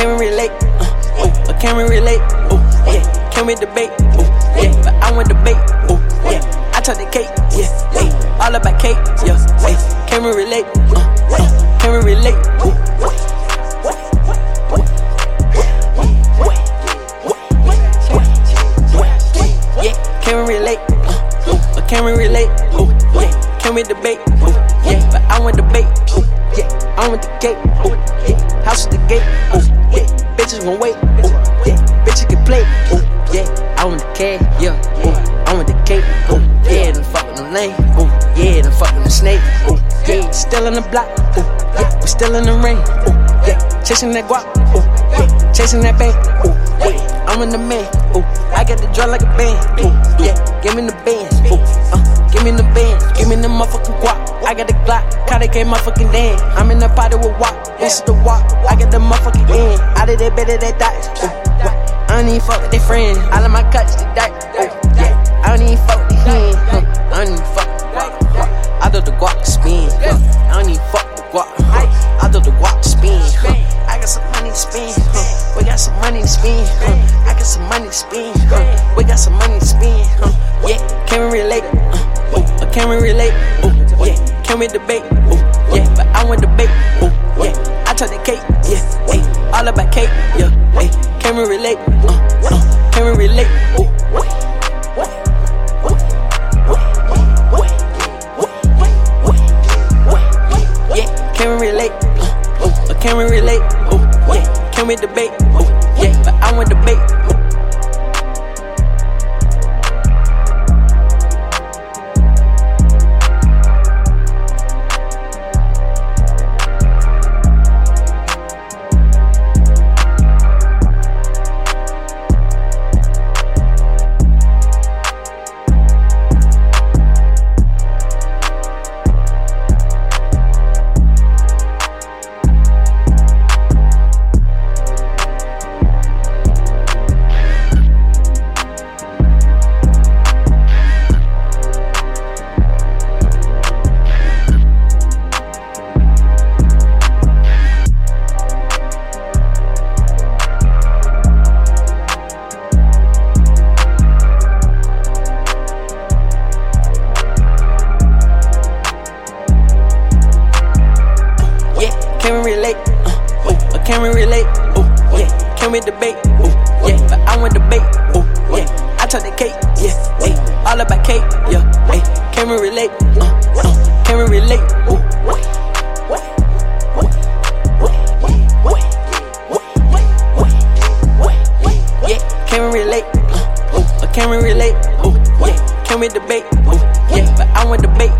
can we relate? Uh But can we relate? Oh, yeah. Can we debate? Oh, yeah. But I want debate. Oh, yeah. I took the cake. Yeah. Hey. All about cake. Yeah. Hey. Can we relate? Uh, uh. Can we relate? Oh. Yeah, can we relate? Uh, can we relate? Oh, yeah, can we debate? Oh, yeah, but I want debate. Oh, yeah, I want the gate. Oh, yeah, house the gate. Oh, yeah, bitches gon' wait. Oh, yeah, bitches can play. Oh, yeah, I want the cash. Yeah, oh, I want the cake. Oh, yeah, done fuck with the lane. Oh, yeah, done fuck with the snake. Oh, yeah, still in the block. Oh, yeah, we still in the rain. Oh, yeah, chasing that guap. Oh, yeah, chasing that bank. Oh, yeah. I'm in the man. Oh, I got the draw like a band. Oh, yeah, give me the bands. Oh, uh, give me the bands. Give me the motherfucking guap. I got the Glock. It, came motherfucking damn. I'm in the party with WAP. This is the WAP. I got the motherfucking end. Out of that better that dice. Oh. I don't even fuck with their friends. All of my cuts, the. Oh, yeah. I don't even fuck with the hen. Huh. I don't even fuck with the guap. I do the guap spin. Huh. I don't even fuck with guap. Huh. I do the guap spin. Huh. I got some money to spend. Huh. We got some money to spend. Huh. I got some money to spend. Huh. We got some money to spend. Huh. Yeah, can we relate? Uh, oh, uh, can we relate? Oh, yeah, can we debate? Oh, yeah, but I want debate. Oh, yeah, I took the cake. Yeah, hey, all about cake. Yeah, hey, can we relate? Uh, uh, can we relate? Oh, yeah, can we relate? Uh, uh, can we relate? Oh, yeah, can we debate? Oh, yeah, but I want debate. Oh, can we relate? Oh, yeah, can we debate? Oh, yeah, but I want debate. Oh, yeah, I took the cake. Yeah, hey, all about cake. Yeah, hey, can we relate? Uh, uh, can we relate? Oh, yeah, can we relate? Uh, uh, can we relate? Oh, yeah, can we debate? Oh, yeah, but I want debate.